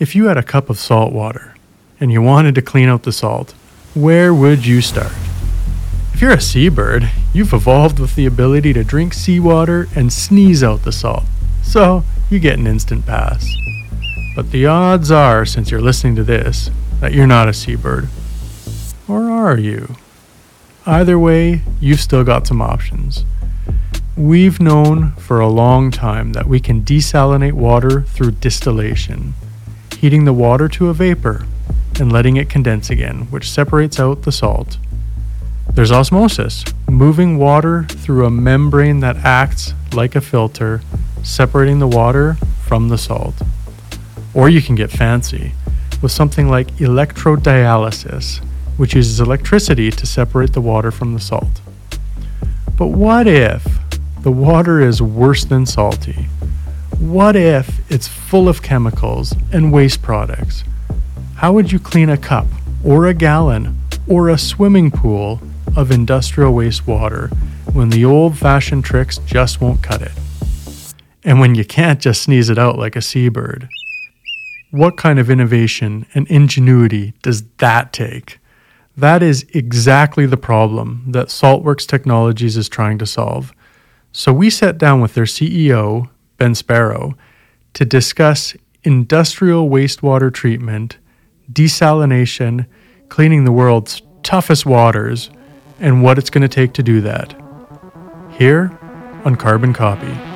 If you had a cup of salt water and you wanted to clean out the salt, where would you start? If you're a seabird, you've evolved with the ability to drink seawater and sneeze out the salt, so you get an instant pass. But the odds are, since you're listening to this, that you're not a seabird. Or are you? Either way, you've still got some options. We've known for a long time that we can desalinate water through distillation, heating the water to a vapor and letting it condense again, which separates out the salt. There's osmosis, moving water through a membrane that acts like a filter, separating the water from the salt. Or you can get fancy with something like electrodialysis, which uses electricity to separate the water from the salt. But what if the water is worse than salty? What if it's full of chemicals and waste products? How would you clean a cup, or a gallon, or a swimming pool of industrial wastewater when the old fashioned tricks just won't cut it? And when you can't just sneeze it out like a seabird? What kind of innovation and ingenuity does that take? That is exactly the problem that Saltworks Technologies is trying to solve. So we sat down with their CEO, Ben Sparrow, to discuss industrial wastewater treatment, desalination, cleaning the world's toughest waters, and what it's going to take to do that. Here on Carbon Copy.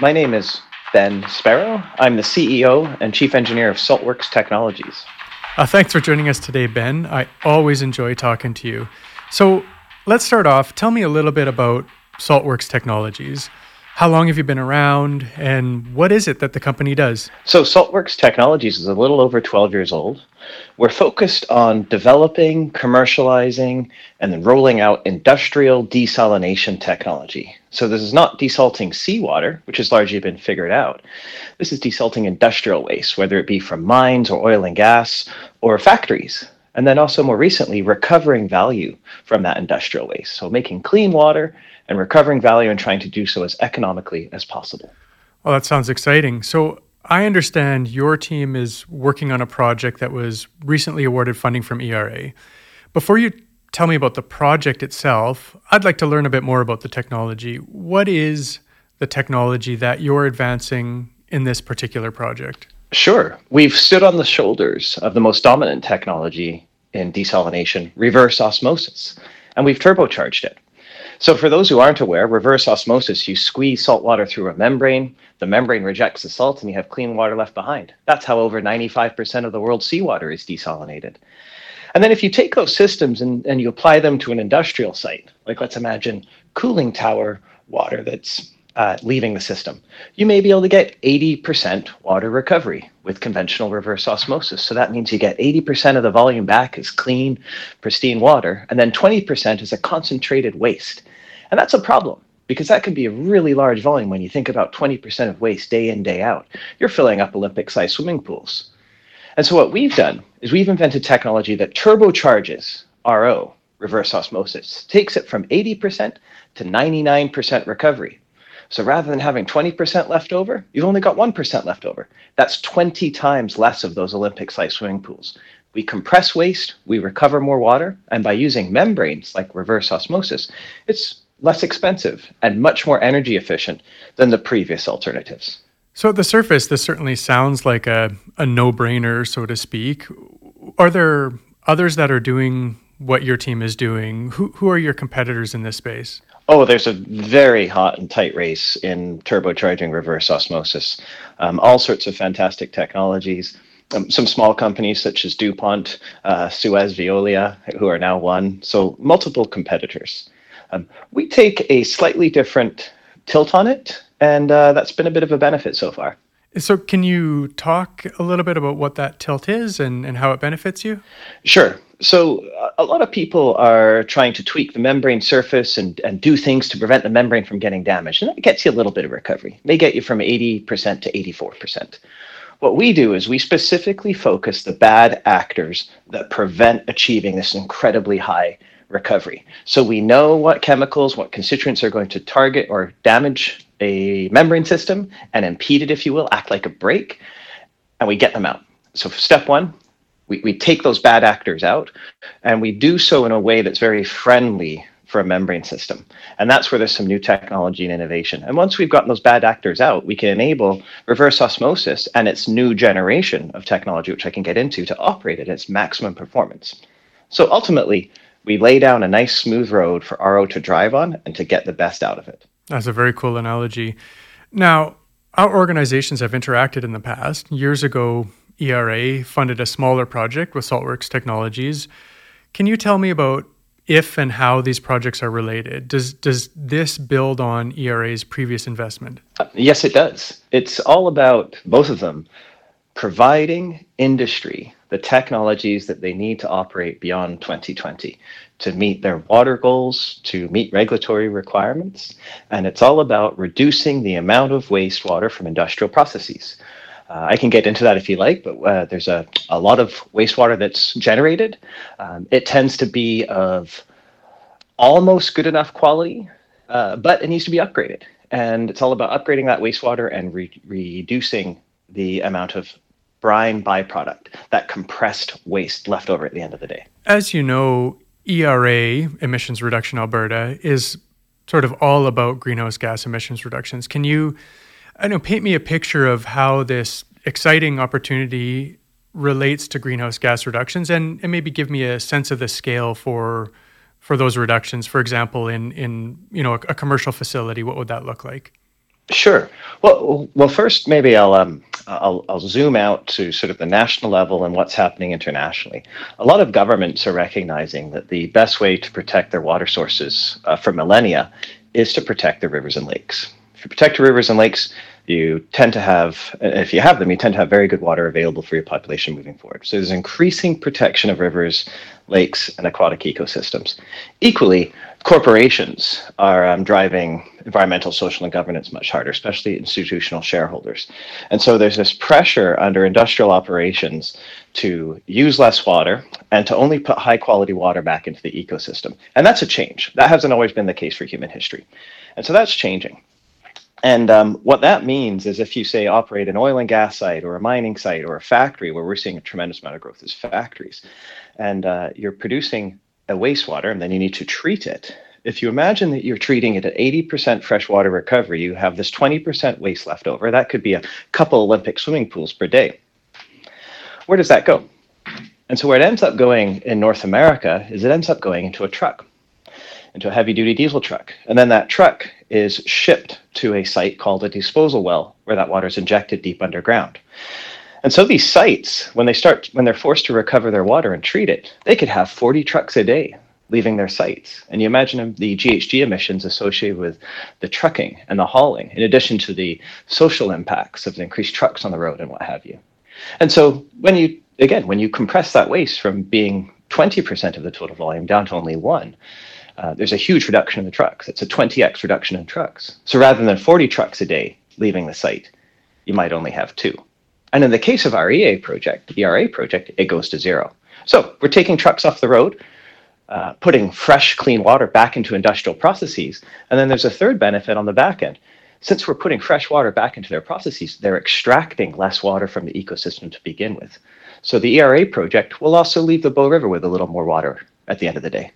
My name is Ben Sparrow. I'm the CEO and Chief Engineer of Saltworks Technologies. Uh, thanks for joining us today, Ben. I always enjoy talking to you. So let's start off. Tell me a little bit about Saltworks Technologies. How long have you been around, and what is it that the company does? So, Saltworks Technologies is a little over 12 years old. We're focused on developing, commercializing, and then rolling out industrial desalination technology. So, this is not desalting seawater, which has largely been figured out. This is desalting industrial waste, whether it be from mines or oil and gas or factories. And then also more recently, recovering value from that industrial waste. So, making clean water and recovering value and trying to do so as economically as possible. Well, that sounds exciting. So, I understand your team is working on a project that was recently awarded funding from ERA. Before you tell me about the project itself, I'd like to learn a bit more about the technology. What is the technology that you're advancing in this particular project? Sure. We've stood on the shoulders of the most dominant technology in desalination, reverse osmosis, and we've turbocharged it. So, for those who aren't aware, reverse osmosis, you squeeze salt water through a membrane, the membrane rejects the salt, and you have clean water left behind. That's how over 95% of the world's seawater is desalinated. And then, if you take those systems and, and you apply them to an industrial site, like let's imagine cooling tower water that's uh, leaving the system, you may be able to get 80% water recovery with conventional reverse osmosis. So that means you get 80% of the volume back as clean, pristine water, and then 20% is a concentrated waste. And that's a problem because that can be a really large volume when you think about 20% of waste day in, day out. You're filling up Olympic sized swimming pools. And so, what we've done is we've invented technology that turbocharges RO, reverse osmosis, takes it from 80% to 99% recovery. So rather than having 20% left over, you've only got 1% left over. That's 20 times less of those Olympic sized swimming pools. We compress waste, we recover more water, and by using membranes like reverse osmosis, it's less expensive and much more energy efficient than the previous alternatives. So, at the surface, this certainly sounds like a, a no brainer, so to speak. Are there others that are doing what your team is doing? Who, who are your competitors in this space? Oh, there's a very hot and tight race in turbocharging reverse osmosis. Um, all sorts of fantastic technologies. Um, some small companies such as DuPont, uh, Suez, Veolia, who are now one. So multiple competitors. Um, we take a slightly different tilt on it, and uh, that's been a bit of a benefit so far. So, can you talk a little bit about what that tilt is and, and how it benefits you? Sure. So, a lot of people are trying to tweak the membrane surface and, and do things to prevent the membrane from getting damaged. And that gets you a little bit of recovery. May get you from 80% to 84%. What we do is we specifically focus the bad actors that prevent achieving this incredibly high recovery. So we know what chemicals, what constituents are going to target or damage a membrane system and impede it, if you will, act like a brake, and we get them out. So step one, we, we take those bad actors out, and we do so in a way that's very friendly for a membrane system. And that's where there's some new technology and innovation. And once we've gotten those bad actors out, we can enable reverse osmosis and its new generation of technology, which I can get into, to operate at its maximum performance. So ultimately, we lay down a nice smooth road for RO to drive on and to get the best out of it. That's a very cool analogy. Now, our organizations have interacted in the past. Years ago, ERA funded a smaller project with Saltworks Technologies. Can you tell me about if and how these projects are related? Does does this build on ERA's previous investment? Uh, yes, it does. It's all about both of them providing industry the technologies that they need to operate beyond 2020 to meet their water goals, to meet regulatory requirements, and it's all about reducing the amount of wastewater from industrial processes. Uh, I can get into that if you like, but uh, there's a, a lot of wastewater that's generated. Um, it tends to be of almost good enough quality, uh, but it needs to be upgraded. And it's all about upgrading that wastewater and re- reducing the amount of brine byproduct, that compressed waste left over at the end of the day. As you know, ERA, Emissions Reduction Alberta, is sort of all about greenhouse gas emissions reductions. Can you I know, paint me a picture of how this exciting opportunity relates to greenhouse gas reductions and, and maybe give me a sense of the scale for for those reductions. For example, in in you know a, a commercial facility, what would that look like? Sure. Well, well, first maybe I'll um, I'll, I'll zoom out to sort of the national level and what's happening internationally. A lot of governments are recognizing that the best way to protect their water sources uh, for millennia is to protect their rivers and lakes if you protect your rivers and lakes, you tend to have, if you have them, you tend to have very good water available for your population moving forward. So there's increasing protection of rivers, lakes, and aquatic ecosystems. Equally, corporations are um, driving environmental, social, and governance much harder, especially institutional shareholders. And so there's this pressure under industrial operations to use less water and to only put high quality water back into the ecosystem. And that's a change. That hasn't always been the case for human history. And so that's changing. And um, what that means is if you say operate an oil and gas site or a mining site or a factory where we're seeing a tremendous amount of growth is factories, and uh, you're producing a wastewater and then you need to treat it. If you imagine that you're treating it at 80% freshwater recovery, you have this 20% waste left over. That could be a couple Olympic swimming pools per day. Where does that go? And so where it ends up going in North America is it ends up going into a truck into a heavy duty diesel truck. And then that truck is shipped to a site called a disposal well where that water is injected deep underground. And so these sites, when they start, when they're forced to recover their water and treat it, they could have 40 trucks a day leaving their sites. And you imagine the GHG emissions associated with the trucking and the hauling, in addition to the social impacts of the increased trucks on the road and what have you. And so when you, again, when you compress that waste from being 20% of the total volume down to only one, uh, there's a huge reduction in the trucks. It's a 20x reduction in trucks. So rather than 40 trucks a day leaving the site, you might only have two. And in the case of our EA project, the ERA project, it goes to zero. So we're taking trucks off the road, uh, putting fresh, clean water back into industrial processes. And then there's a third benefit on the back end. Since we're putting fresh water back into their processes, they're extracting less water from the ecosystem to begin with. So the ERA project will also leave the Bow River with a little more water at the end of the day.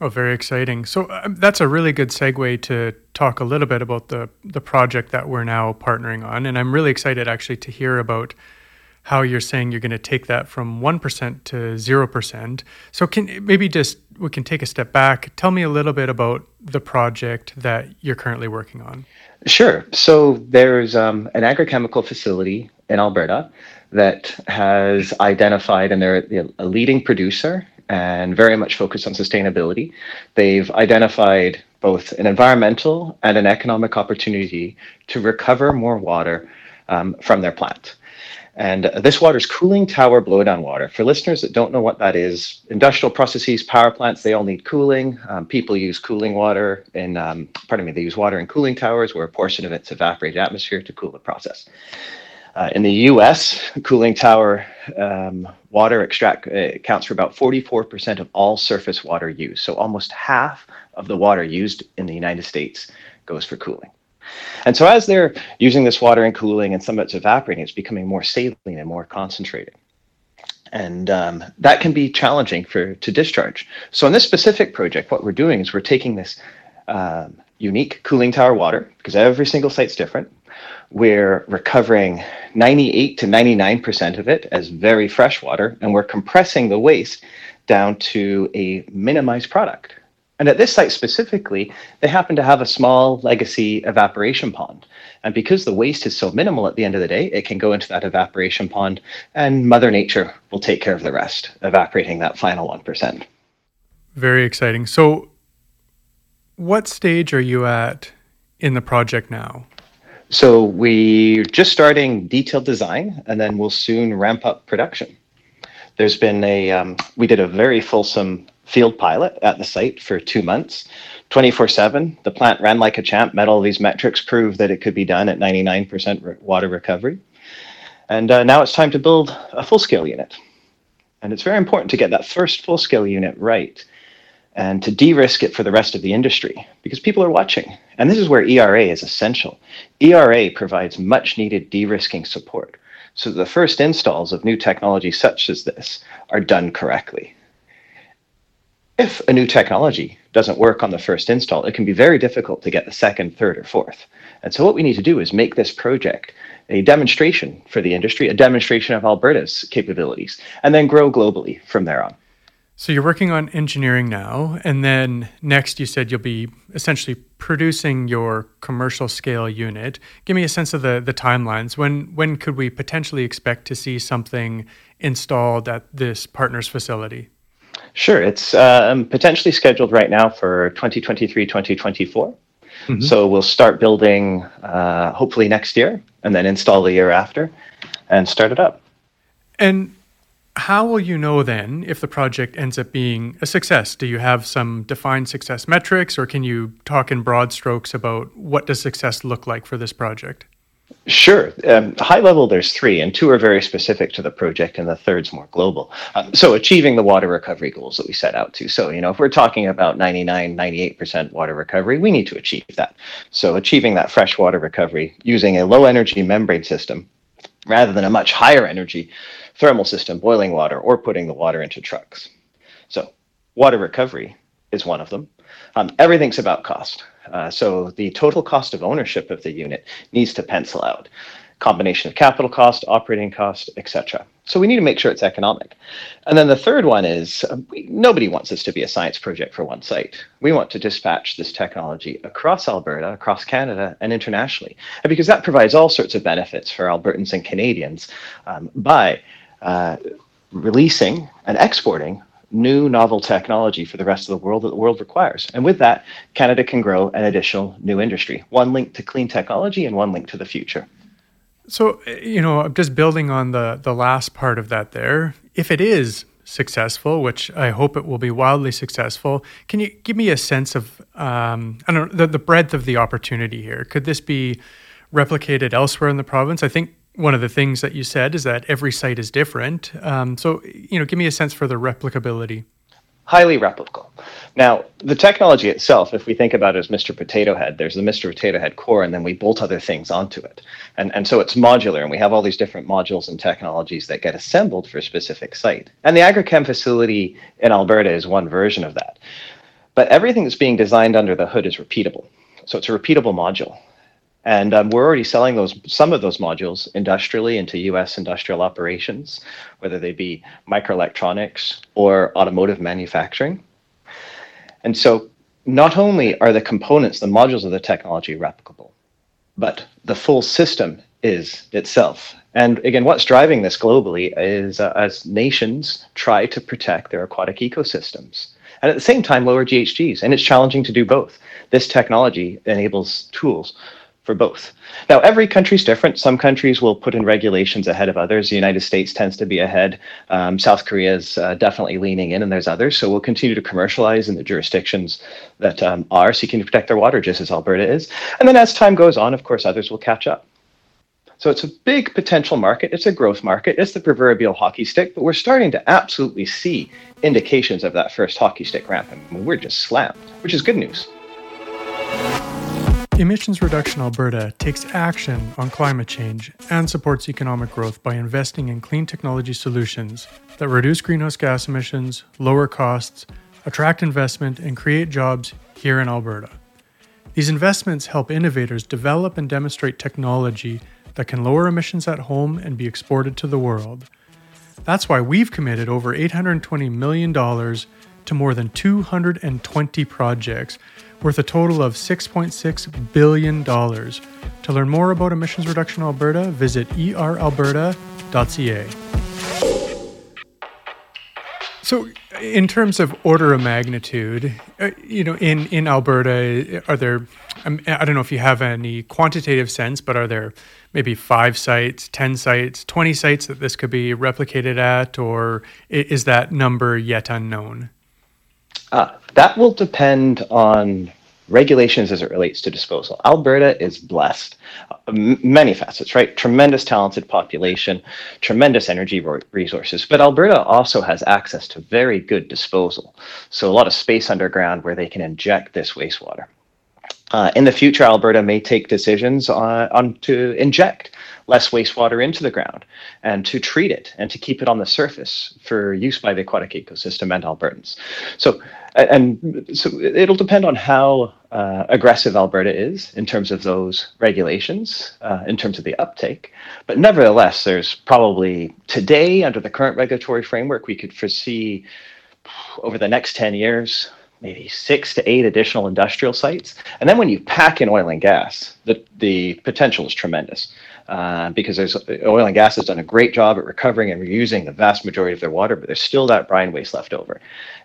Oh, very exciting. So um, that's a really good segue to talk a little bit about the the project that we're now partnering on, and I'm really excited actually to hear about how you're saying you're going to take that from 1% to 0%. So can maybe just we can take a step back. Tell me a little bit about the project that you're currently working on. Sure. So there's um, an agrochemical facility in Alberta that has identified, and they're a leading producer and very much focused on sustainability. They've identified both an environmental and an economic opportunity to recover more water um, from their plant. And this water is cooling tower blowdown water. For listeners that don't know what that is, industrial processes, power plants, they all need cooling. Um, people use cooling water in, um, pardon me, they use water in cooling towers where a portion of it's evaporated atmosphere to cool the process. Uh, in the US, cooling tower um, water extract uh, accounts for about 44% of all surface water use. So almost half of the water used in the United States goes for cooling. And so as they're using this water in cooling and some of it's evaporating, it's becoming more saline and more concentrated. And um, that can be challenging for to discharge. So in this specific project, what we're doing is we're taking this um, unique cooling tower water, because every single site's different. We're recovering 98 to 99% of it as very fresh water, and we're compressing the waste down to a minimized product. And at this site specifically, they happen to have a small legacy evaporation pond. And because the waste is so minimal at the end of the day, it can go into that evaporation pond and Mother Nature will take care of the rest, evaporating that final 1%. Very exciting. So, what stage are you at in the project now? So, we're just starting detailed design and then we'll soon ramp up production. There's been a, um, we did a very fulsome field pilot at the site for two months, 24 7. The plant ran like a champ, met all these metrics, proved that it could be done at 99% re- water recovery. And uh, now it's time to build a full scale unit. And it's very important to get that first full scale unit right and to de risk it for the rest of the industry because people are watching. And this is where ERA is essential. ERA provides much needed de risking support so the first installs of new technology such as this are done correctly if a new technology doesn't work on the first install, it can be very difficult to get the second, third, or fourth. And so, what we need to do is make this project a demonstration for the industry, a demonstration of Alberta's capabilities, and then grow globally from there on. So, you're working on engineering now, and then next you said you'll be essentially producing your commercial scale unit. Give me a sense of the, the timelines. When, when could we potentially expect to see something installed at this partner's facility? Sure. It's um, potentially scheduled right now for 2023, 2024. Mm-hmm. So we'll start building uh, hopefully next year and then install the year after and start it up. And how will you know then if the project ends up being a success? Do you have some defined success metrics or can you talk in broad strokes about what does success look like for this project? Sure. Um, high level, there's three, and two are very specific to the project, and the third's more global. Um, so, achieving the water recovery goals that we set out to. So, you know, if we're talking about 99, 98% water recovery, we need to achieve that. So, achieving that fresh water recovery using a low energy membrane system rather than a much higher energy thermal system, boiling water, or putting the water into trucks. So, water recovery is one of them. Um, everything's about cost. Uh, so the total cost of ownership of the unit needs to pencil out. Combination of capital cost, operating cost, etc. So we need to make sure it's economic. And then the third one is uh, we, nobody wants this to be a science project for one site. We want to dispatch this technology across Alberta, across Canada, and internationally. And because that provides all sorts of benefits for Albertans and Canadians um, by uh, releasing and exporting new novel technology for the rest of the world that the world requires. And with that, Canada can grow an additional new industry, one link to clean technology and one link to the future. So, you know, just building on the the last part of that there, if it is successful, which I hope it will be wildly successful, can you give me a sense of um, I don't know the, the breadth of the opportunity here? Could this be replicated elsewhere in the province? I think one of the things that you said is that every site is different. Um, so, you know, give me a sense for the replicability. Highly replicable. Now, the technology itself, if we think about it as Mr. Potato Head, there's the Mr. Potato Head core, and then we bolt other things onto it. And, and so it's modular, and we have all these different modules and technologies that get assembled for a specific site. And the Agrichem facility in Alberta is one version of that. But everything that's being designed under the hood is repeatable. So it's a repeatable module. And um, we're already selling those some of those modules industrially into U.S. industrial operations, whether they be microelectronics or automotive manufacturing. And so, not only are the components, the modules of the technology replicable, but the full system is itself. And again, what's driving this globally is uh, as nations try to protect their aquatic ecosystems and at the same time lower GHGs. And it's challenging to do both. This technology enables tools for both. Now, every country's different. Some countries will put in regulations ahead of others. The United States tends to be ahead. Um, South Korea is uh, definitely leaning in, and there's others. So we'll continue to commercialize in the jurisdictions that um, are seeking to protect their water, just as Alberta is. And then as time goes on, of course, others will catch up. So it's a big potential market. It's a growth market. It's the proverbial hockey stick, but we're starting to absolutely see indications of that first hockey stick ramp. And we're just slammed, which is good news. Emissions Reduction Alberta takes action on climate change and supports economic growth by investing in clean technology solutions that reduce greenhouse gas emissions, lower costs, attract investment, and create jobs here in Alberta. These investments help innovators develop and demonstrate technology that can lower emissions at home and be exported to the world. That's why we've committed over $820 million to more than 220 projects worth a total of $6.6 billion. To learn more about Emissions Reduction Alberta, visit eralberta.ca. So, in terms of order of magnitude, uh, you know, in, in Alberta, are there, um, I don't know if you have any quantitative sense, but are there maybe five sites, 10 sites, 20 sites that this could be replicated at, or is that number yet unknown? Uh, that will depend on regulations as it relates to disposal. Alberta is blessed, uh, many facets, right? Tremendous talented population, tremendous energy resources, but Alberta also has access to very good disposal. So a lot of space underground where they can inject this wastewater. Uh, in the future, Alberta may take decisions on, on to inject less wastewater into the ground and to treat it and to keep it on the surface for use by the aquatic ecosystem and Albertans. So, and so it'll depend on how uh, aggressive Alberta is in terms of those regulations, uh, in terms of the uptake. But nevertheless, there's probably today, under the current regulatory framework, we could foresee over the next 10 years maybe six to eight additional industrial sites. And then when you pack in oil and gas, the, the potential is tremendous. Uh, because there's oil and gas has done a great job at recovering and reusing the vast majority of their water, but there's still that brine waste left over.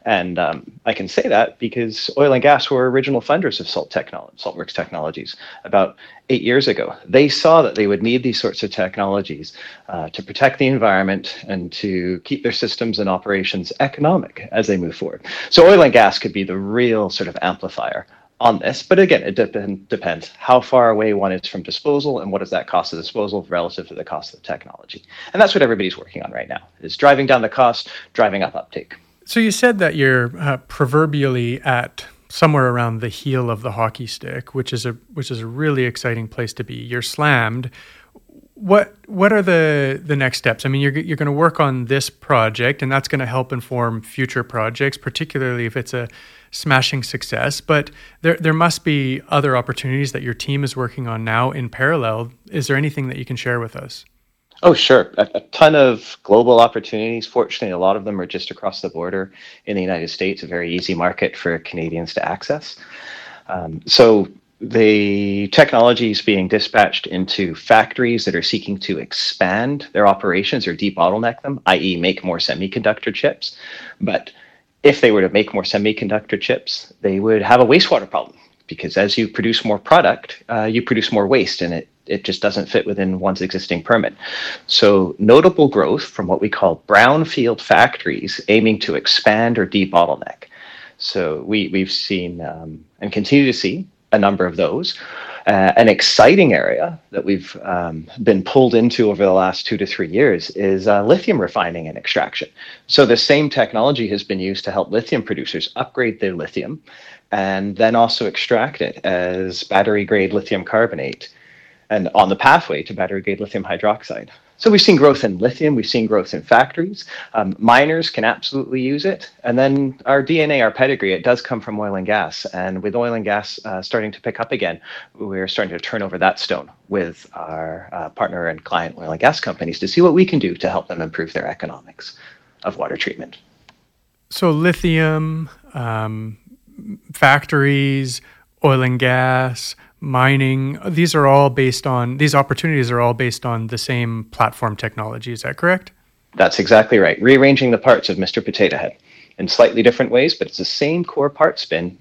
And um, I can say that because oil and gas were original funders of salt technology, saltworks technologies about eight years ago. They saw that they would need these sorts of technologies uh, to protect the environment and to keep their systems and operations economic as they move forward. So oil and gas could be the real sort of amplifier on this. But again, it dep- depends how far away one is from disposal and what does that cost of disposal relative to the cost of the technology. And that's what everybody's working on right now is driving down the cost, driving up uptake. So you said that you're uh, proverbially at somewhere around the heel of the hockey stick, which is a which is a really exciting place to be. You're slammed. What what are the the next steps? I mean, you're you're going to work on this project, and that's going to help inform future projects, particularly if it's a smashing success, but there there must be other opportunities that your team is working on now in parallel. Is there anything that you can share with us? Oh, sure. A, a, ton of global opportunities. Fortunately, a lot of them are just across the border in the United States, a very easy market for Canadians to access. Um, so the technology is being dispatched into factories that are seeking to expand their operations or debottleneck them, i.e., make more semiconductor chips. But if they were to make more semiconductor chips, they would have a wastewater problem because as you produce more product, uh, you produce more waste, and it it just doesn't fit within one's existing permit. So notable growth from what we call brownfield factories aiming to expand or debottleneck. So we we've seen um, and continue to see a number of those. Uh, an exciting area that we've um, been pulled into over the last two to three years is uh, lithium refining and extraction. So, the same technology has been used to help lithium producers upgrade their lithium and then also extract it as battery grade lithium carbonate and on the pathway to battery grade lithium hydroxide. So we've seen growth in lithium, we've seen growth in factories. Um, miners can absolutely use it. And then our DNA, our pedigree, it does come from oil and gas. And with oil and gas uh, starting to pick up again, we're starting to turn over that stone with our uh, partner and client oil and gas companies to see what we can do to help them improve their economics of water treatment. So, lithium, um, factories, oil and gas, mining these are all based on these opportunities are all based on the same platform technology is that correct that's exactly right rearranging the parts of mr potato head in slightly different ways but it's the same core part spin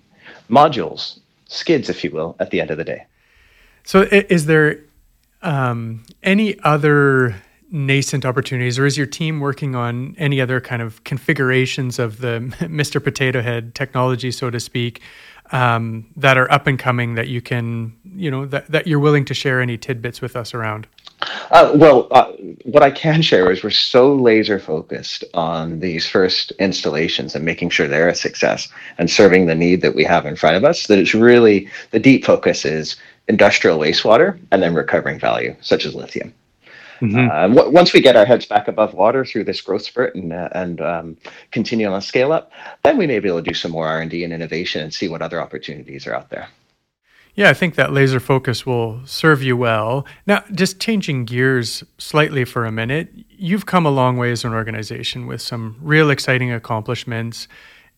modules skids if you will at the end of the day So, is there um, any other nascent opportunities, or is your team working on any other kind of configurations of the Mr. Potato Head technology, so to speak, um, that are up and coming that you can, you know, that, that you're willing to share any tidbits with us around? Uh, well, uh, what I can share is we're so laser focused on these first installations and making sure they're a success and serving the need that we have in front of us that it's really the deep focus is industrial wastewater and then recovering value, such as lithium. Mm-hmm. Uh, w- once we get our heads back above water through this growth spurt and uh, and um, continue on scale up, then we may be able to do some more R and D and innovation and see what other opportunities are out there. Yeah, I think that laser focus will serve you well. Now, just changing gears slightly for a minute, you've come a long way as an organization with some real exciting accomplishments,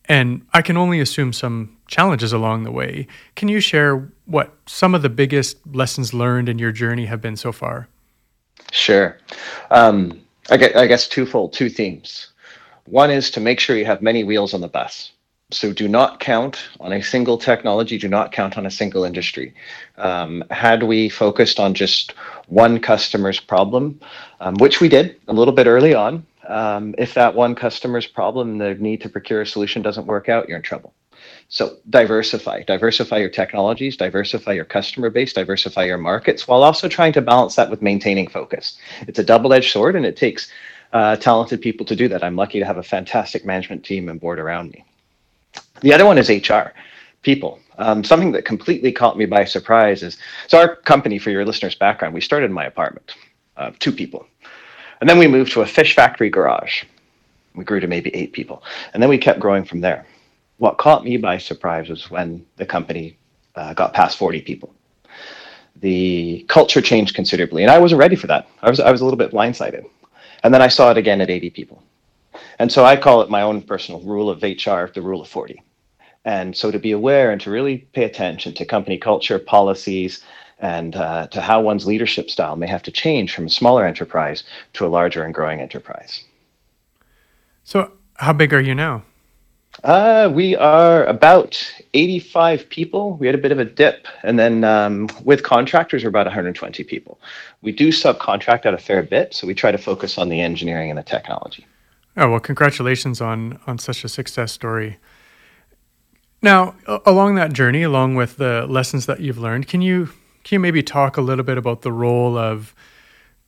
and I can only assume some challenges along the way. Can you share what some of the biggest lessons learned in your journey have been so far? Sure. Um, I, guess, I guess twofold, two themes. One is to make sure you have many wheels on the bus. So do not count on a single technology, do not count on a single industry. Um, had we focused on just one customer's problem, um, which we did a little bit early on, um, if that one customer's problem, the need to procure a solution doesn't work out, you're in trouble. So diversify, diversify your technologies, diversify your customer base, diversify your markets, while also trying to balance that with maintaining focus. It's a double-edged sword, and it takes uh, talented people to do that. I'm lucky to have a fantastic management team and board around me. The other one is HR, people. Um, something that completely caught me by surprise is so our company, for your listeners' background, we started in my apartment, uh, two people, and then we moved to a fish factory garage. We grew to maybe eight people, and then we kept growing from there what caught me by surprise was when the company uh, got past 40 people. The culture changed considerably, and I wasn't ready for that. I was I was a little bit blindsided, and then I saw it again at 80 people, and so I call it my own personal rule of HR, the rule of 40. And so to be aware and to really pay attention to company culture, policies, and uh, to how one's leadership style may have to change from a smaller enterprise to a larger and growing enterprise. So, how big are you now? Uh, we are about 85 people. We had a bit of a dip. And then um, with contractors, we're about 120 people. We do subcontract out a fair bit. So we try to focus on the engineering and the technology. Oh, well, congratulations on, on such a success story. Now, along that journey, along with the lessons that you've learned, can you can you maybe talk a little bit about the role of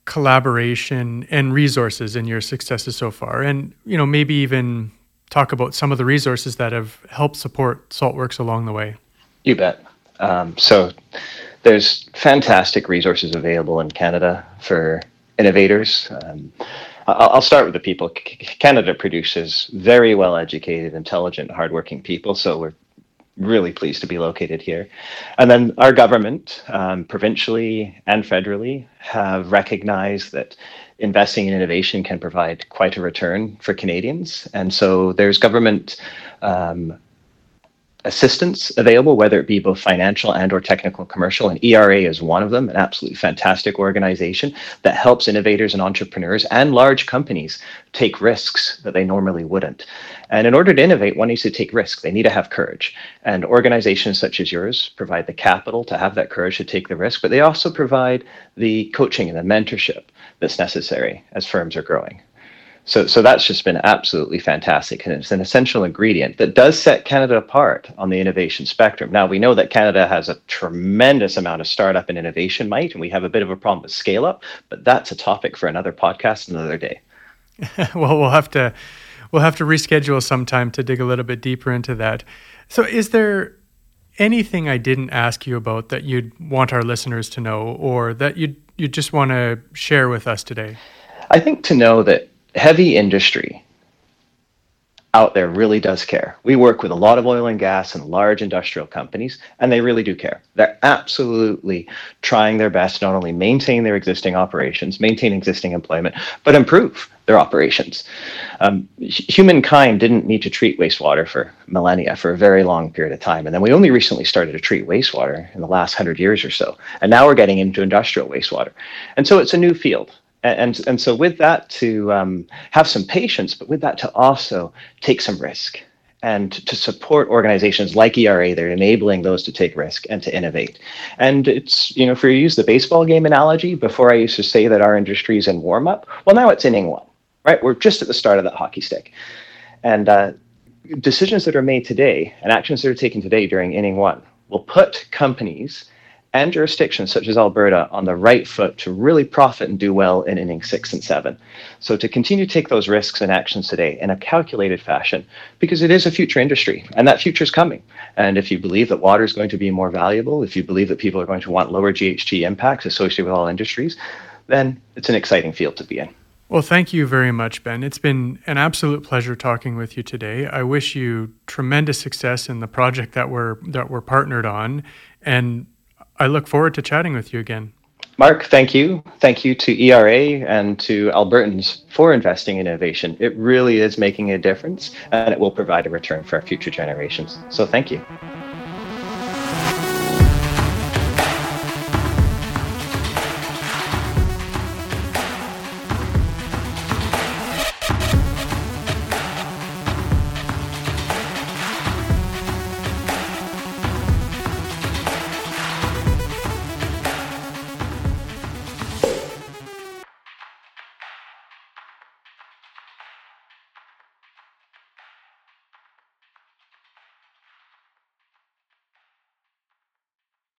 collaboration and resources in your successes so far, and you know maybe even talk about some of the resources that have helped support Saltworks along the way. You bet. Um, so there's fantastic resources available in Canada for innovators. Um, I'll start with the people. Canada produces very well educated, intelligent, hardworking people. So we're really pleased to be located here. And then our government, um, provincially and federally, have recognized that investing in innovation can provide quite a return for Canadians. And so there's government um, assistance available, whether it be both financial and or technical commercial. And ERA is one of them, an absolutely fantastic organization that helps innovators and entrepreneurs and large companies take risks that they normally wouldn't. And in order to innovate, one needs to take risks. They need to have courage. And organizations such as yours provide the capital to have that courage to take the risk, but they also provide the coaching and the mentorship that's necessary as firms are growing. So, so that's just been absolutely fantastic. And it's an essential ingredient that does set Canada apart on the innovation spectrum. Now, we know that Canada has a tremendous amount of startup and innovation might, and we have a bit of a problem with scale up, but that's a topic for another podcast another day. well, we'll have to we'll have to reschedule sometime to dig a little bit deeper into that. So, is there anything I didn't ask you about that you'd want our listeners to know, or that you you just want to share with us today? I think to know that heavy industry out there really does care. We work with a lot of oil and gas and large industrial companies, and they really do care. They're absolutely trying their best not only maintain their existing operations, maintain existing employment, but improve their operations. Um, humankind didn't need to treat wastewater for millennia, for a very long period of time. And then we only recently started to treat wastewater in the last hundred years or so. And now we're getting into industrial wastewater. And so it's a new field and and so with that to um, have some patience, but with that to also take some risk and to support organizations like ERA that are enabling those to take risk and to innovate. And it's, you know, if you use the baseball game analogy, before I used to say that our industry is in warm up, well, now it's inning one, right? We're just at the start of that hockey stick. And uh, decisions that are made today and actions that are taken today during inning one will put companies and jurisdictions such as Alberta on the right foot to really profit and do well in inning six and seven. So to continue to take those risks and actions today in a calculated fashion, because it is a future industry and that future is coming. And if you believe that water is going to be more valuable, if you believe that people are going to want lower GHG impacts associated with all industries, then it's an exciting field to be in. Well, thank you very much, Ben. It's been an absolute pleasure talking with you today. I wish you tremendous success in the project that we're that we're partnered on, and I look forward to chatting with you again. Mark, thank you. Thank you to ERA and to Albertans for investing in innovation. It really is making a difference and it will provide a return for our future generations. So thank you.